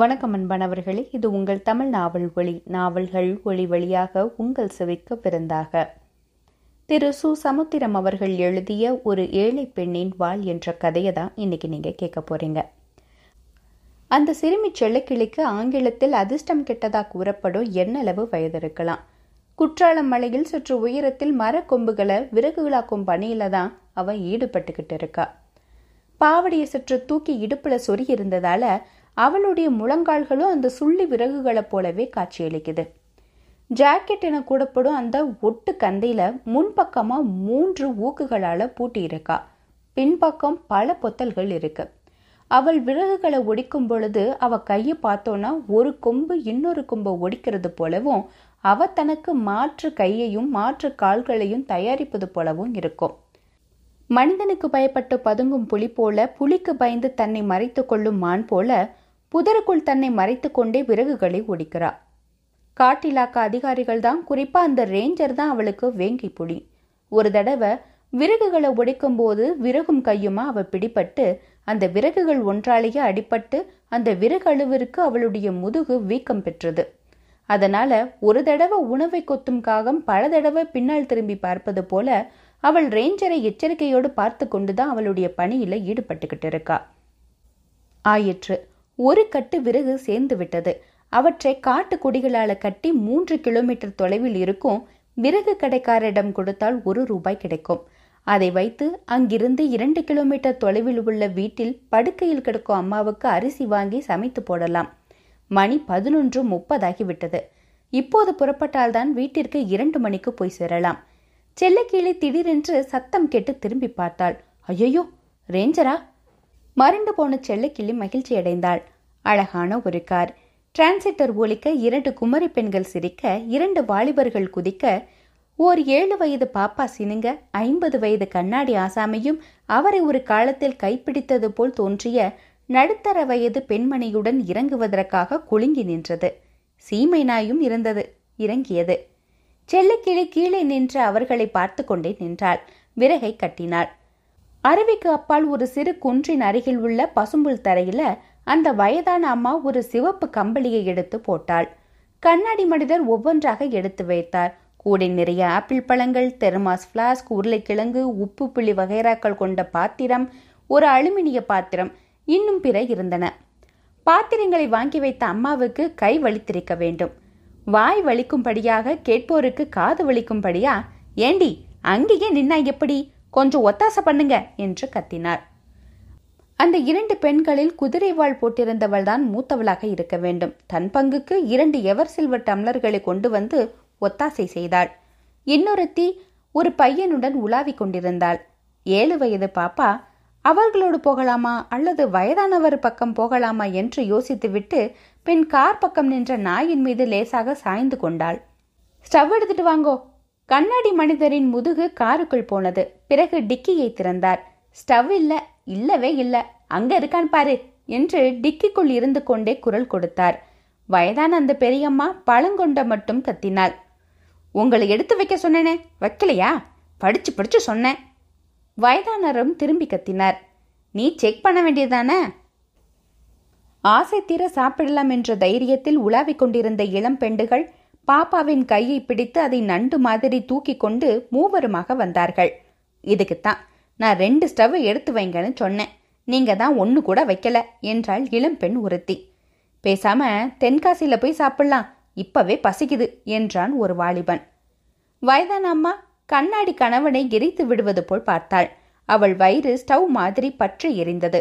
வணக்கம் அன்பானவர்களே இது உங்கள் தமிழ் நாவல் ஒளி. நாவல்கள் ஒளி வழியாக உங்கள் செவிக்கு விருந்தாக. திரு. சு. சமுத்திரம் அவர்கள் எழுதிய ஒரு ஏழை பெண்ணின் வாழ் என்ற கதையை தான் இன்னைக்கு நீங்கள் கேட்க போறீங்க. அந்த சிறுமி செல்லக்கிளிக்கு ஆங்கிலத்தில் அதிர்ஷ்டம் கெட்டதா கூறப்படும் என்னளவு வயது இருக்கலாம். குற்றாலம் மலையில் சற்று உயரத்தில் மரக்கொம்புகளை விறகுகளாக்கும் பணியில தான் அவன் ஈடுபட்டுக்கிட்டு இருக்கா. பாவடியை சற்று தூக்கி இடுப்புல சொறி இருந்ததால அவளுடைய முழங்கால்களும் அந்த சுள்ளி விறகுகளைப் போலவே காட்சியளிக்குது. ஜாக்கெட் என கூடப்படும் அந்த ஒட்டு கந்தையில முன்பக்கமா மூன்று ஊக்குகளால பூட்டியிருக்கா. பின்பக்கம் பல பொத்தல்கள் இருக்கு. அவள் விறகுகளை ஒடிக்கும் பொழுது அவ கையை பார்த்தோன்னா ஒரு கொம்பு இன்னொரு கொம்பை ஒடிக்கிறது போலவும் அவ தனக்கு மாற்று கையையும் மாற்று கால்களையும் தயாரிப்பது போலவும் இருக்கும். மனிதனுக்கு பயப்பட்டு பதுங்கும் புலி போல புலிக்கு பயந்து தன்னை மறைத்து கொள்ளும் மான் போல புதருக்குள் தன்னை மறைத்து கொண்டே விறகுகளை ஒடிக்கிறா காட்டிலாக்க அதிகாரிகள் தான் குறிப்பா அந்த ரேஞ்சர் தான் அவளுக்கு வேங்கி புலி. ஒரு தடவை விறகுகளை ஒடிக்கும் போது விறகும் கையுமா அவ பிடிபட்டு அந்த விறகுகள் ஒன்றாலேயே அடிபட்டு அந்த விறகழுவிற்கு அவளுடைய முதுகு வீக்கம் பெற்றது. அதனால ஒரு தடவை உணவை கொத்தும் காகம் பல தடவை பின்னால் திரும்பி பார்ப்பது போல அவள் ரேஞ்சரை எச்சரிக்கையோடு பார்த்து கொண்டுதான் அவளுடைய பணியில ஈடுபட்டுக்கிட்டு இருக்கா. ஆயிற்று. ஒரு கட்டு விறகு சேர்ந்து விட்டது. அவற்றை காட்டு கொடிகளால கட்டி மூன்று கிலோமீட்டர் தொலைவில் இருக்கும் விறகு கடைக்காரரிடம் கொடுத்தால் ஒரு ரூபாய் கிடைக்கும். அதை வைத்து அங்கிருந்து இரண்டு கிலோமீட்டர் தொலைவில் உள்ள வீட்டில் படுக்கையில் கிடக்கும் அம்மாவுக்கு அரிசி வாங்கி சமைத்து போடலாம். மணி பதினொன்று முப்பதாகிவிட்டது. இப்போது புறப்பட்டால்தான் வீட்டிற்கு இரண்டு மணிக்கு போய் சேரலாம். செல்லக்கீழே திடீரென்று சத்தம் கேட்டு திரும்பி பார்த்தாள். ஐயோ ரேஞ்சரா? மறண்டு போன செல்லக்கிளி மகிழ்ச்சி அடைந்தாள். அழகான ஒரு கார். டிரான்சிட்டர் ஒலிக்க இரண்டு குமரி பெண்கள் சிரிக்க இரண்டு வாலிபர்கள் குதிக்க ஓர் ஏழு வயது பாப்பா சினுங்க ஐம்பது வயது கண்ணாடி ஆசாமியும் அவரை ஒரு காலத்தில் கைப்பிடித்தது போல் தோன்றிய நடுத்தர வயது பெண்மணியுடன் இறங்குவதற்காக குலுங்கி நின்றது. சீமை நாயும் இருந்தது இறங்கியது. செல்லக்கிளி கீழே நின்று அவர்களை பார்த்து கொண்டே நின்றாள். விறகை கட்டினாள். அருவிக்கு அப்பால் ஒரு சிறு குன்றின் அருகில் உள்ள பசும்புல் தரையில அந்த வயதான அம்மா ஒரு சிவப்பு கம்பளியை எடுத்து போட்டாள். கண்ணாடி மனிதர் ஒவ்வொன்றாக எடுத்து வைத்தார். கூடை நிறைய ஆப்பிள் பழங்கள் தெர்மாஸ் பிளாஸ்க் உருளைக்கிழங்கு உப்பு புளி வகைராக்கள் கொண்ட பாத்திரம் ஒரு அலுமினிய பாத்திரம் இன்னும் பிற இருந்தன. பாத்திரங்களை வாங்கி வைத்த அம்மாவுக்கு கை வலித்திருக்க வேண்டும். வாய் வலிக்கும்படியாக கேட்போருக்கு காது வலிக்கும்படியா? ஏண்டி அங்கேயே நின்னா எப்படி? கொஞ்சம் ஒத்தாசை பண்ணுங்க என்று கத்தினார். அந்த இரண்டு பெண்களில் குதிரை வாழ் போட்டிருந்தவள் தான் மூத்தவளாக இருக்க வேண்டும். தன் பங்குக்கு இரண்டு எவர் சில்வர் டம்ளர்களை கொண்டு வந்து ஒத்தாசை செய்தாள். இன்னொருத்தி ஒரு பையனுடன் உலாவிக் கொண்டிருந்தாள். ஏழு வயது பாப்பா அவர்களோடு போகலாமா அல்லது வயதானவர் பக்கம் போகலாமா என்று யோசித்துவிட்டு பின் கார் பக்கம் நின்ற நாயின் மீது லேசாக சாய்ந்து கொண்டாள். ஸ்டவ் எடுத்துட்டு வாங்கோ. கண்ணாடி மனிதரின் முதுகு காருக்குள் போனது. பிறகு டிக்கியை திறந்தார். ஸ்டவ் இல்ல இல்லவே இல்ல. அங்க இருக்கான் பாரு என்று டிக்கிக்குள் இருந்து கொண்டே குரல் கொடுத்தார். வயதான அந்த பெரியம்மா பழங்கொண்ட மட்டும் கத்தினாள். உங்களை எடுத்து வைக்க சொன்னேனே வைக்கலையா? படிச்சு படிச்சு சொன்னேன். வயதானரும் திரும்பி கத்தினார். நீ செக் பண்ண வேண்டியதானே ஆசை தீர சாப்பிடலாம் என்ற தைரியத்தில் உலாவிக் கொண்டிருந்த இளம் பெண்டுகள் பாப்பாவின் கையை பிடித்து அதை நண்டு மாதிரி தூக்கி கொண்டு மூவருமாக வந்தார்கள். இதுக்குத்தான். நான் ரெண்டு ஸ்டவ் எடுத்து வைங்கன்னு சொன்னேன். நீங்க தான் ஒன்னு கூட வைக்கல என்றாள் இளம்பெண் ஒருத்தி பேசாம தென்காசியில போய் சாப்பிடலாம். இப்பவே பசிக்குது என்றான் ஒரு வாலிபன். வயதான அம்மா கண்ணாடி கணவனை எரித்து விடுவது போல் பார்த்தாள். அவள் வயிறு ஸ்டவ் மாதிரி பற்றி எரிந்தது.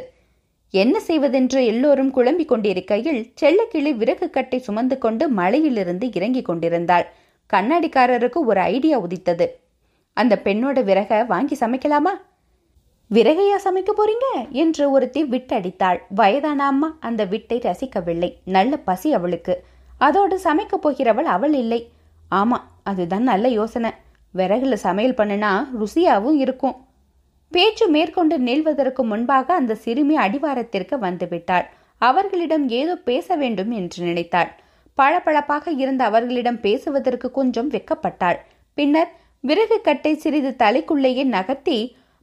என்ன செய்வதென்று எல்லோரும் குழம்பிக் கொண்டிருக்கையில் செல்லக்கிளி விறகு கட்டை சுமந்து கொண்டு மலையிலிருந்து இறங்கிக் கொண்டிருந்தாள். கண்ணாடிக்காரருக்கு ஒரு ஐடியா உதித்தது. அந்த பெண்ணோட விறக வாங்கி சமைக்கலாமா? விறகையா சமைக்க போறீங்க? என்று ஒருத்தி விட்டடித்தாள். வயதான அம்மா அந்த விட்டை ரசிக்கவில்லை. நல்ல பசி அவளுக்கு. அதோடு சமைக்க போகிறவள் அவள் இல்லை. ஆமா அதுதான் நல்ல யோசனை. விறகுல சமையல் பண்ணுனா ருசியாவும் இருக்கும். பேச்சு மேற்கொண்டு நில்வதற்கு முன்பாக அந்த சிறுமி அடிவாரத்திற்கு வந்துவிட்டாள். அவர்களிடம் ஏதோ பேச வேண்டும் என்று நினைத்தாள். பளபளப்பாக இருந்த அவர்களிடம் பேசுவதற்கு கொஞ்சம் வெக்கப்பட்டாள் பின்னர் விறகு கட்டை சிறிது தலைக்குள்ளேயே நகர்த்தி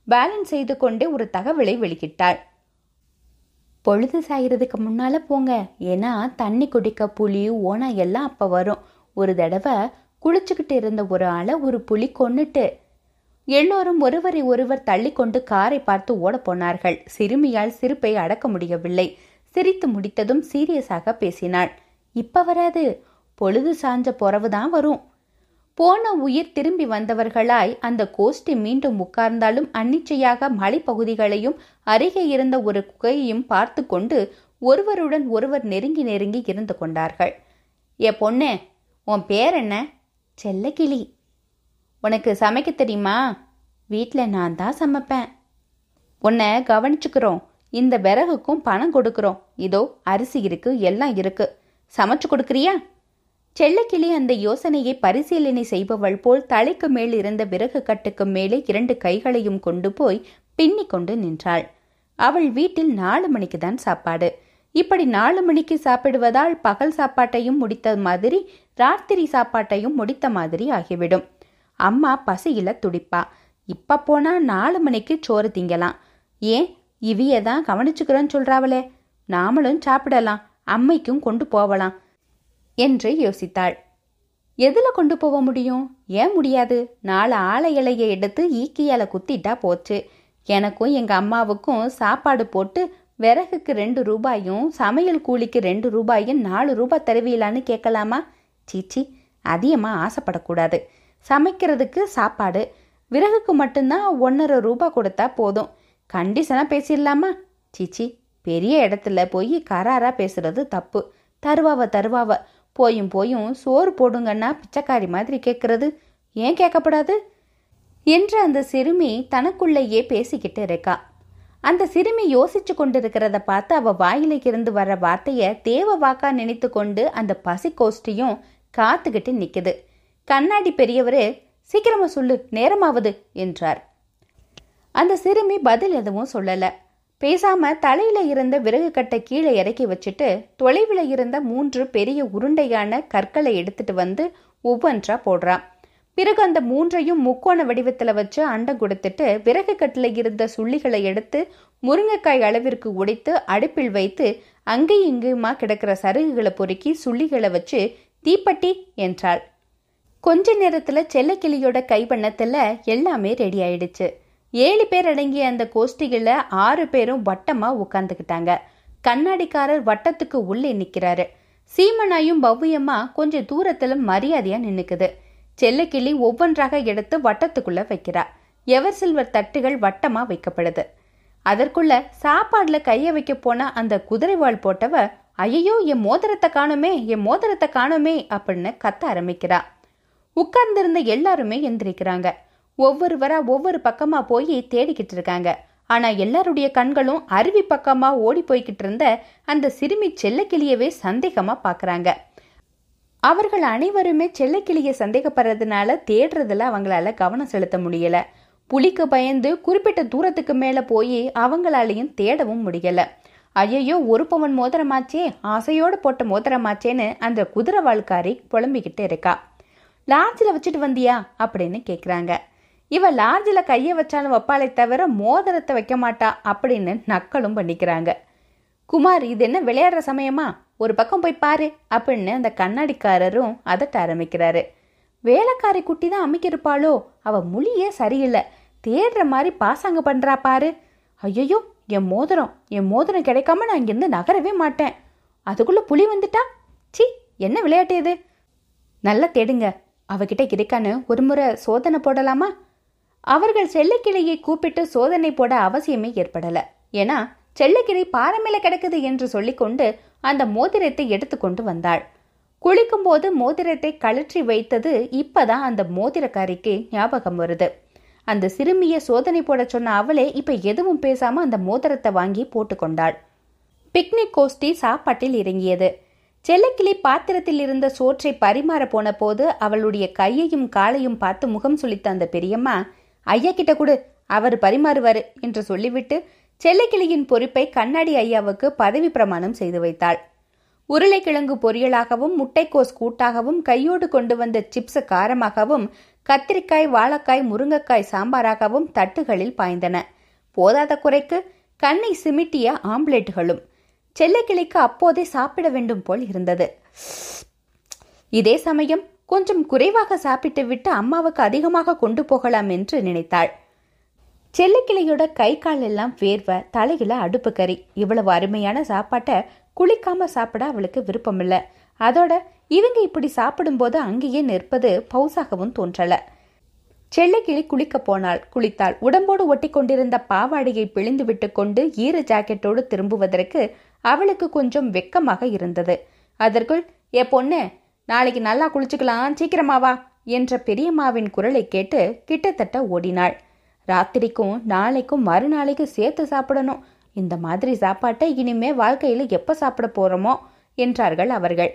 பேலன்ஸ் செய்து கொண்டே ஒரு தகவலை வெளியிட்டாள். பொழுது சாயறதுக்கு முன்னால போங்க. ஏன்னா தண்ணி குடிக்க புலி ஓனா எல்லாம் அப்ப வரும். ஒரு தடவை குளிச்சுக்கிட்டு இருந்த ஒரு ஆளை ஒரு புலி கொன்னுட்டு எல்லோரும் ஒருவரை ஒருவர் தள்ளிக்கொண்டு காரை பார்த்து ஓடப்போனார்கள் சிறுமியால் சிரிப்பை அடக்க முடியவில்லை. சிரித்து முடித்ததும் சீரியஸாக பேசினாள். இப்ப வராது. பொழுது சாஞ்ச பொறவுதான் வரும். போன உயிர் திரும்பி வந்தவர்களாய் அந்த கோஷ்டி மீண்டும் உட்கார்ந்தாலும் அன்னிச்சையாக மலைப்பகுதிகளையும் அருகே இருந்த ஒரு குகையையும் பார்த்து கொண்டு ஒருவருடன் ஒருவர் நெருங்கி நெருங்கி இருந்து கொண்டார்கள். ஏ பொண்ணு உன் பேர் என்ன? செல்லக்கிளி. உனக்கு சமைக்க தெரியுமா? வீட்டில் நான் தான் சமைப்பேன். உன்னை கவனிச்சுக்கிறோம். இந்த விறகுக்கும் பணம் கொடுக்குறோம். இதோ அரிசி இருக்கு எல்லாம் இருக்கு. சமைச்சு கொடுக்குறியா? செல்லக்கிளி அந்த யோசனையை பரிசீலனை செய்பவள் போல் தலைக்கு மேல் இருந்த விறகு கட்டுக்கு மேலே இரண்டு கைகளையும் கொண்டு போய் பின்னி கொண்டு நின்றாள். அவள் வீட்டில் நாலு மணிக்கு தான் சாப்பாடு. இப்படி நாலு மணிக்கு சாப்பிடுவதால் பகல் சாப்பாட்டையும் முடித்த மாதிரி ராத்திரி சாப்பாட்டையும் முடித்த மாதிரி ஆகிவிடும். அம்மா பசியில துடிப்பா. இப்ப போனா நாலு மணிக்கு சோறு திங்கலாம். ஏன்? இவிய தான் கவனிச்சுக்கிறோன்னு சொல்றாவளே. நாமளும் சாப்பிடலாம். அம்மைக்கும் கொண்டு போவலாம் என்று யோசித்தாள். எதுல கொண்டு போக முடியும்? ஏன் முடியாது? நாலு ஆலை இலையை எடுத்து ஈக்கியால குத்திட்டா போச்சு. எனக்கும் எங்க அம்மாவுக்கும் சாப்பாடு போட்டு விறகுக்கு ரெண்டு ரூபாயும் சமையல் கூலிக்கு ரெண்டு ரூபாயும் நாலு ரூபாய் தருவீலான்னு கேட்கலாமா சீச்சி அதிகமாக ஆசைப்படக்கூடாது. சமைக்கிறதுக்கு சாப்பாடு. விறகுக்கு மட்டும்தான் ஒன்றரை ரூபா கொடுத்தா போதும். கண்டிஷனாக பேசிடலாமா? சீச்சி பெரிய இடத்துல போய் கராராக பேசுறது தப்பு. தருவாவ தருவாவ. போயும் போயும் சோறு போடுங்கன்னா பிச்சைக்காரி மாதிரி கேட்கறது ஏன் கேட்கப்படாது? என்று அந்த சிறுமி தனக்குள்ளேயே பேசிக்கிட்டு இருக்கா. அந்த சிறுமி யோசிச்சு கொண்டிருக்கிறத பார்த்து அவ வாயிலிருந்து வர வார்த்தைய தேவ வாக்கா நினைத்து கொண்டு அந்த பசி கோஷ்டியும் காத்துக்கிட்டு நிக்குது. கண்ணாடி பெரியவரு சீக்கிரமா சொல்லு நேரமாவது என்றார். அந்த சிறுமி பதில் எதுவும் சொல்லல. பேசாம தலையில இருந்த விறகு கட்டை கீழே இறக்கி வச்சுட்டு தொலைவில் இருந்த மூன்று பெரிய உருண்டையான கற்களை எடுத்துட்டு வந்து ஒவ்வொன்றா போடுறான். பிறகு அந்த மூன்றையும் முக்கோண வடிவத்துல வச்சு அண்டம் கொடுத்துட்டு விறகு கட்டில இருந்த சுள்ளிகளை எடுத்து முருங்கைக்காய் அளவிற்கு உடைத்து அடுப்பில் வைத்து அங்கேயும் இங்கேயுமா கிடக்கிற சருகுகளை பொறுக்கி சுள்ளிகளை வச்சு தீப்பட்டி என்றாள். கொஞ்ச நேரத்தில் செல்லக்கிளியோட கைவண்ணத்தில் எல்லாமே ரெடி ஆயிடுச்சு. ஏழு பேர் அடங்கிய அந்த கோஷ்டிகளில் ஆறு பேரும் வட்டமாக உட்காந்துக்கிட்டாங்க கண்ணாடிக்காரர் வட்டத்துக்கு உள்ளே நிற்கிறாரு சீமனாயும் பவ்யமா கொஞ்சம் தூரத்தில் மரியாதையாக நின்றுக்குது செல்லக்கிளி ஒவ்வொன்றாக எடுத்து வட்டத்துக்குள்ளே வைக்கிறா. எவர் சில்வர் தட்டுகள் வட்டமாக வைக்கப்படுது. அதற்குள்ள சாப்பாடில் கையை வைக்க போன அந்த குதிரைவாள் போட்டவ ஐயோ என் மோதிரத்தை காணுமே என் மோதிரத்தை காணுமே அப்படின்னு கத்த ஆரம்பிக்கிறா. உட்கார்ந்திருந்த எல்லாருமே எந்திரிக்கிறாங்க. ஒவ்வொருவரா ஒவ்வொரு பக்கமா போய் தேடிக்கிட்டு இருக்காங்க. ஆனா எல்லாருடைய கண்களும் அருவி பக்கமா ஓடி போய்கிட்டு இருந்த அந்த சிறுமி செல்லக்கிளியவே சந்தேகமா பாக்குறாங்க. அவர்கள் அனைவருமே செல்லக்கிளிய சந்தேகப்படுறதுனால தேடுறதுல அவங்களால கவனம் செலுத்த முடியல. புலிக்கு பயந்து குறிப்பிட்ட தூரத்துக்கு மேல போய் அவங்களாலையும் தேடவும் முடியல. ஐயையோ ஒரு பவன் மோதிரமாச்சே ஆசையோடு போட்ட மோதிரமாச்சேன்னு அந்த குதிரை வாழ்க்காரி புலம்பிக்கிட்டு இருக்கா. லாட்ஜில் வச்சுட்டு வந்தியா? அப்படின்னு கேட்குறாங்க இவ லாட்ஜில் கையை வச்சாலும் வைப்பாளே தவிர மோதிரத்தை வைக்க மாட்டா அப்படின்னு நக்கலும் பண்ணிக்கிறாங்க. குமார் இது என்ன விளையாடுற சமயமா? ஒரு பக்கம் போய் பாரு அப்படின்னு அந்த கண்ணாடிக்காரரும் அதட்ட ஆரம்பிக்கிறாரு. வேலைக்காரி குட்டி தான் அமைக்கிருப்பாளோ? அவ மொழியே சரியில்லை. தேடுற மாதிரி பாசாங்க பண்றா பாரு. ஐயோ என் மோதிரம் என் மோதிரம் கிடைக்காம நான் இங்கிருந்து நகரவே மாட்டேன். அதுக்குள்ள புலி வந்துட்டா? சி என்ன விளையாட்டு இது? நல்லா தேடுங்க. அவகிட்ட கிடைக்கான்னு ஒரு முறை சோதனை போடலாமா? அவர்கள் செல்லக்கிளையை கூப்பிட்டு சோதனை போட அவசியமே ஏற்படல. ஏன்னா செல்லக்கிளை பாறை மேலே கிடக்குது என்று சொல்லிக்கொண்டு அந்த மோதிரத்தை எடுத்துக்கொண்டு வந்தாள். குளிக்கும்போது மோதிரத்தை கழற்றி வைத்தது இப்பதான் அந்த மோதிரக்காரிக்கு ஞாபகம் வருது. அந்த சிறுமியை சோதனை போட சொன்ன அவளே இப்ப எதுவும் பேசாம அந்த மோதிரத்தை வாங்கி போட்டுக்கொண்டாள் பிக்னிக் கோஷ்டி சாப்பாட்டில் இறங்கியது. செல்லக்கிளி பாத்திரத்தில் இருந்த சோற்றை பரிமாற போன போது அவளுடைய கையையும் காலையும் பார்த்து முகம் சுளித்த அந்த பெரியம்மா ஐயா கிட்ட கொடு அவர் பரிமாறுவாரு என்று சொல்லிவிட்டு செல்லக்கிளியின் பொறுப்பை கண்ணாடி ஐயாவுக்கு பதவி பிரமாணம் செய்து வைத்தாள். உருளைக்கிழங்கு பொரியலாகவும் முட்டைக்கோஸ் கூட்டாகவும் கையோடு கொண்டு வந்த சிப்ஸ் காரமாகவும் கத்திரிக்காய் வாழைக்காய் முருங்கைக்காய் சாம்பாராகவும் தட்டுகளில் பாய்ந்தன. போதாத குறைக்கு கண்ணை சிமிட்டிய ஆம்லெட்டுகளும். செல்லக்கிளிக்கு அப்போதே சாப்பிட வேண்டும் போல் இருந்தது. இதே சமயம் கொஞ்சம் குறைவாக சாப்பிட்டு விட்டு அம்மாவுக்கு அதிகமாக கொண்டு போகலாம் என்று நினைத்தாள். செல்லக்கிளியோட கை கால் எல்லாம் வேர்வை தலையில அடுப்பு கறி. இவ்வளவு அருமையான சாப்பாட்டை குளிக்காம சாப்பிட அவளுக்கு விருப்பமில்ல. அதோட இவங்க இப்படி சாப்பிடும்போது அங்கேயே நிற்பது பவுசாகவும் தோன்றல. செல்லக்கிளி குளிக்க போனாள். குளித்தாள். உடம்போடு ஒட்டி கொண்டிருந்த பாவாடையை பிழிந்து விட்டு கொண்டு ஈர ஜாக்கெட்டோடு திரும்புவதற்கு அவளுக்கு கொஞ்சம் வெக்கமாக இருந்தது. அதற்குள் ஏ பொண்ணு நாளைக்கு நல்லா குளிச்சுக்கலாம் சீக்கிரமாவா என்ற பெரியம்மாவின் குரலை கேட்டு கிட்டத்தட்ட ஓடினாள். ராத்திரிக்கும் நாளைக்கும் மறுநாளைக்கு சேர்த்து சாப்பிடணும். இந்த மாதிரி சாப்பாட்டை இனிமே வாழ்க்கையில் எப்ப சாப்பிட போறோமோ என்றார்கள் அவர்கள்.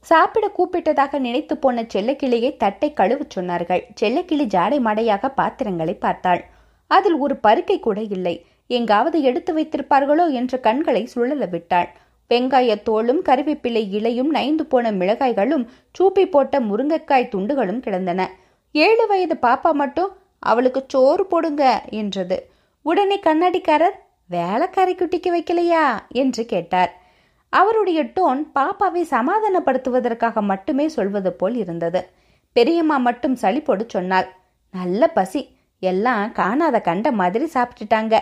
சாப்பிட கூப்பிட்டதாக நினைத்து போன செல்லக்கிளியை தட்டை கழுவச் சொன்னார்கள். செல்லக்கிளி ஜாடை மாடையாக பாத்திரங்களை பார்த்தாள். அதில் ஒரு பருக்கை கூட இல்லை. எங்காவது எடுத்து வைத்திருப்பார்களோ என்ற கண்களை சுழல விட்டாள். வெங்காயத்தோளும் கருவேப்பிலை இலையும் நைந்து போன மிளகாய்களும் சூப்பி போட்ட முருங்கைக்காய் துண்டுகளும் கிடந்தன. ஏழு வயது பாப்பா மட்டும் அவளுக்கு சோறு போடுங்க என்றது. உடனே கண்ணாடிக்காரர் வேலைக்காரி குட்டிக்கு வைக்கலையா? என்று கேட்டார். அவருடைய டோன் பாப்பாவை சமாதானப்படுத்துவதற்காக மட்டுமே சொல்வது போல் இருந்தது. பெரியம்மா மட்டும் சளிப்போடு சொன்னாள் நல்ல பசி. எல்லாம் காணாத கண்ட மாதிரி சாப்பிட்டுட்டாங்க.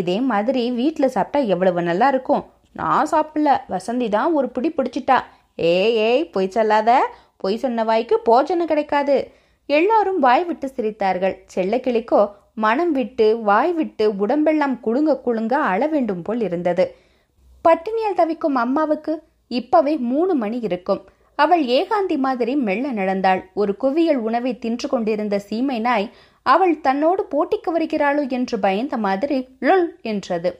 இதே மாதிரி வீட்டில் சாப்பிட்டா எவ்வளவு நல்லா இருக்கும். நான் சாப்பிடல. வசந்தி தான் ஒரு பிடி பிடிச்சிட்டா. ஏய் ஏய் பொய் சொல்லாத. பொய் சொன்ன வாய்க்கு போஜனம் கிடைக்காது. எல்லாரும் வாய் விட்டு சிரித்தார்கள். செல்லக்கிளிக்கோ மனம் விட்டு வாய் விட்டு உடம்பெல்லாம் குலுங்க குலுங்க அள வேண்டும் போல் இருந்தது. பட்டினியால் தவிக்கும் அம்மாவுக்கு இப்பவே மூணு மணி இருக்கும். அவள் ஏகாந்தி மாதிரி மெல்ல நடந்தாள். ஒரு குவியல் உணவை தின்று கொண்டிருந்த சீமை நாய் அவள் தன்னோடு போட்டிக்கு வருகிறாளோ என்று பயந்த மாதிரி லுல் என்றது.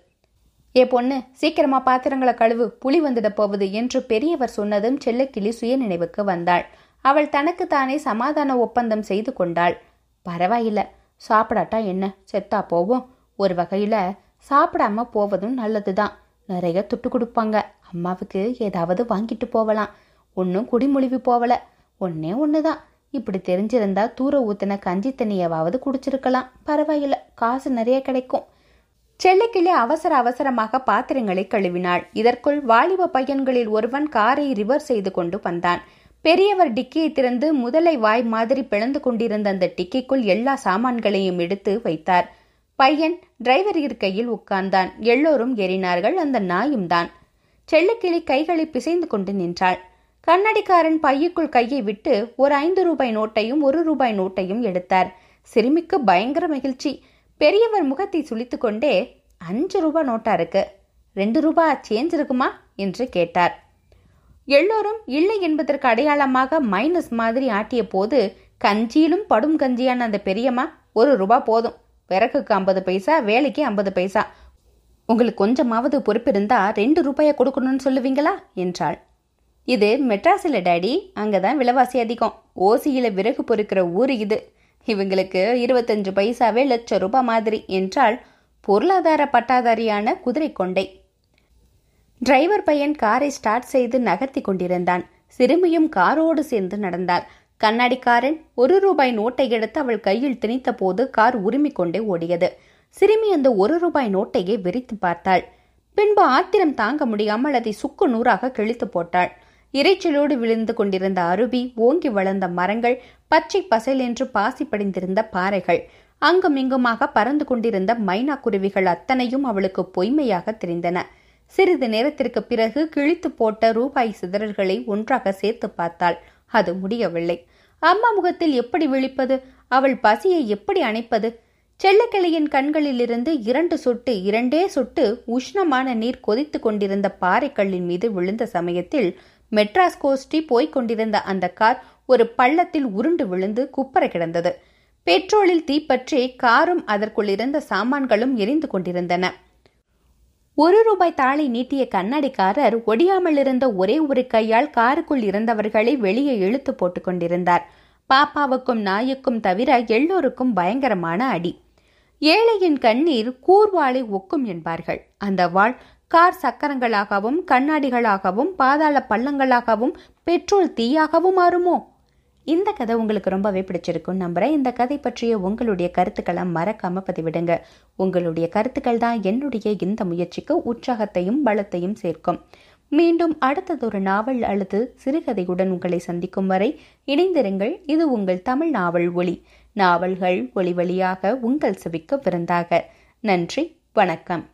ஏ பொண்ணு சீக்கிரமா பாத்திரங்களை கழுவு. புலி வந்துட போவது என்று பெரியவர் சொன்னதும் செல்லக்கிளி சுய நினைவுக்கு வந்தாள். அவள் தனக்கு தானே சமாதான ஒப்பந்தம் செய்து கொண்டாள். பரவாயில்ல சாப்பிடாட்டா என்ன? செத்தா போவோம். ஒரு வகையில சாப்பிடாம போவதும் நல்லதுதான். நிறைய துட்டு கொடுப்பாங்க. அம்மாவுக்கு ஏதாவது வாங்கிட்டு போகலாம் ஒன்றும் குடிமொழிவு போவல. ஒன்னே தான் இப்படி தெரிஞ்சிருந்தா தூர ஊத்தின கஞ்சி தண்ணியவாவது குடிச்சிருக்கலாம். பரவாயில்ல காசு நிறைய கிடைக்கும். செல்லக்கிளி அவசர அவசரமாக பாத்திரங்களை கழுவினாள். இதற்குள் வாலிப பையன்களில் ஒருவன் காரை ரிவர் செய்து கொண்டு வந்தான். பெரியவர் டிக்கியை திறந்து முதலை வாய் மாதிரி பிளந்து கொண்டிருந்த அந்த டிக்கிக்குள் எல்லா சாமான்களையும் எடுத்து வைத்தார். பையன் டிரைவர் இருக்கையில் உட்கார்ந்தான். எல்லோரும் ஏறினார்கள். அந்த நாயும் தான். செல்லக்கிளி கைகளை பிசைந்து கொண்டு நின்றாள். கண்ணடிக்காரன் பையுக்குள் கையை விட்டு ஒரு ஐந்து ரூபாய் நோட்டையும் ஒரு ரூபாய் நோட்டையும் எடுத்தார். சிறுமிக்கு பயங்கர மகிழ்ச்சி. பெரியவர் முகத்தை சுளித்து கொண்டே அஞ்சு ரூபாய் நோட்டா இருக்கு. ரெண்டு ரூபாய் சேஞ்ச் இருக்குமா? என்று கேட்டார். எல்லோரும் இல்லை என்பதற்கு அடையாளமாக மைனஸ் மாதிரி ஆட்டிய போது கஞ்சியிலும் படும் கஞ்சியான அந்த பெரியம்மா ஒரு ரூபா போதும். விறகுக்கு ஐம்பது பைசா வேலைக்கு ஐம்பது பைசா. உங்களுக்கு கொஞ்சமாவது பொறுப்பு இருந்தா ரெண்டு ரூபாயை கொடுக்கணும்னு சொல்லுவீங்களா? என்றாள். இது மெட்ராஸில் டேடி அங்கே தான் விலைவாசி அதிகம். ஓசியில் விறகு பொறுக்கிற ஊர் இது. இவங்களுக்கு இருபத்தஞ்சு பைசாவே லட்சம் ரூபாய் மாதிரி என்றால் பொருளாதார பட்டாதாரியான குதிரை கொண்டை. டிரைவர் பையன் காரை ஸ்டார்ட் செய்து நகர்த்தி கொண்டிருந்தான். சிறுமியும் காரோடு சேர்ந்து நடந்தாள். கண்ணாடிக்காரன் ஒரு ரூபாய் நோட்டை எடுத்து அவள் கையில் திணித்த போது கார் உரிமிக் கொண்டே ஓடியது. சிறுமி அந்த ஒரு ரூபாய் நோட்டையே வெறித்து பார்த்தாள். பின்பு ஆத்திரம் தாங்க முடியாமல் அதை சுக்கு நூறாக கிழித்து போட்டாள். இறைச்சலோடு விழுந்து கொண்டிருந்த அருவி ஓங்கி வளர்ந்த மரங்கள் பச்சை பசல் என்று பாசி படிந்திருந்த பாறைகள் அங்குமிங்குமாக பறந்து கொண்டிருந்த மைனா குருவிகள் அத்தனையும் அவளுக்கு பொய்மையாக தெரிந்தன. சிறிது நேரத்திற்கு பிறகு கிழித்து போட்ட ரூபாய் சிதறல்களை ஒன்றாக சேர்த்து பார்த்தாள். அது முடியவில்லை. அம்மா முகத்தில் எப்படி விழிப்பது அவள் பசியை எப்படி அணைப்பது? செல்லக்கிளையின் கண்களிலிருந்து இரண்டு சொட்டு இரண்டே சொட்டு உஷ்ணமான நீர் கொதித்து கொண்டிருந்த பாறைக்கல்லின் மீது விழுந்த சமயத்தில் மெட்ராஸ் கோஸ்டி போய்க் கொண்டிருந்த அந்த கார் ஒரு பள்ளத்தில் உருண்டு விழுந்து குப்பர கிடந்தது. பெட்ரோலில் தீப்பற்றி காரும் அதற்குள் இருந்த சாமான்களும் எரிந்து கொண்டிருந்தன. ஒரு ரூபாய் தாளை நீட்டிய கண்ணாடிக்காரர் ஒடியாமல் இருந்த ஒரே ஒரு கையால் காருக்குள் இருந்தவர்களை வெளியே இழுத்து போட்டுக் கொண்டிருந்தார். பாப்பாவுக்கும் நாய்க்கும் தவிர எல்லோருக்கும் பயங்கரமான அடி. ஏழையின் கண்ணீர் கூர்வாளை ஒக்கும் என்பார்கள். அந்த வாழ் கார் சக்கரங்களாகவும் கண்ணாடிகளாகவும் பாதாள பள்ளங்களாகவும் பெட்ரோல் தீயாகவும் மாறுமோ? இந்த கதை உங்களுக்கு ரொம்பவே பிடிச்சிருக்கும் நம்புறேன். இந்த கதை பற்றிய உங்களுடைய கருத்துக்களை மறக்காம பதிவிடுங்க. உங்களுடைய கருத்துக்கள் தான் என்னுடைய இந்த முயற்சிக்கு உற்சாகத்தையும் பலத்தையும் சேர்க்கும். மீண்டும் அடுத்ததொரு நாவல் அல்லது சிறுகதையுடன் உங்களை சந்திக்கும் வரை இணைந்திருங்கள். இது உங்கள் தமிழ் நாவல் ஒளி நாவல்கள் ஒளி வழியாக உங்கள் செவிக்க விருந்தாக. நன்றி வணக்கம்.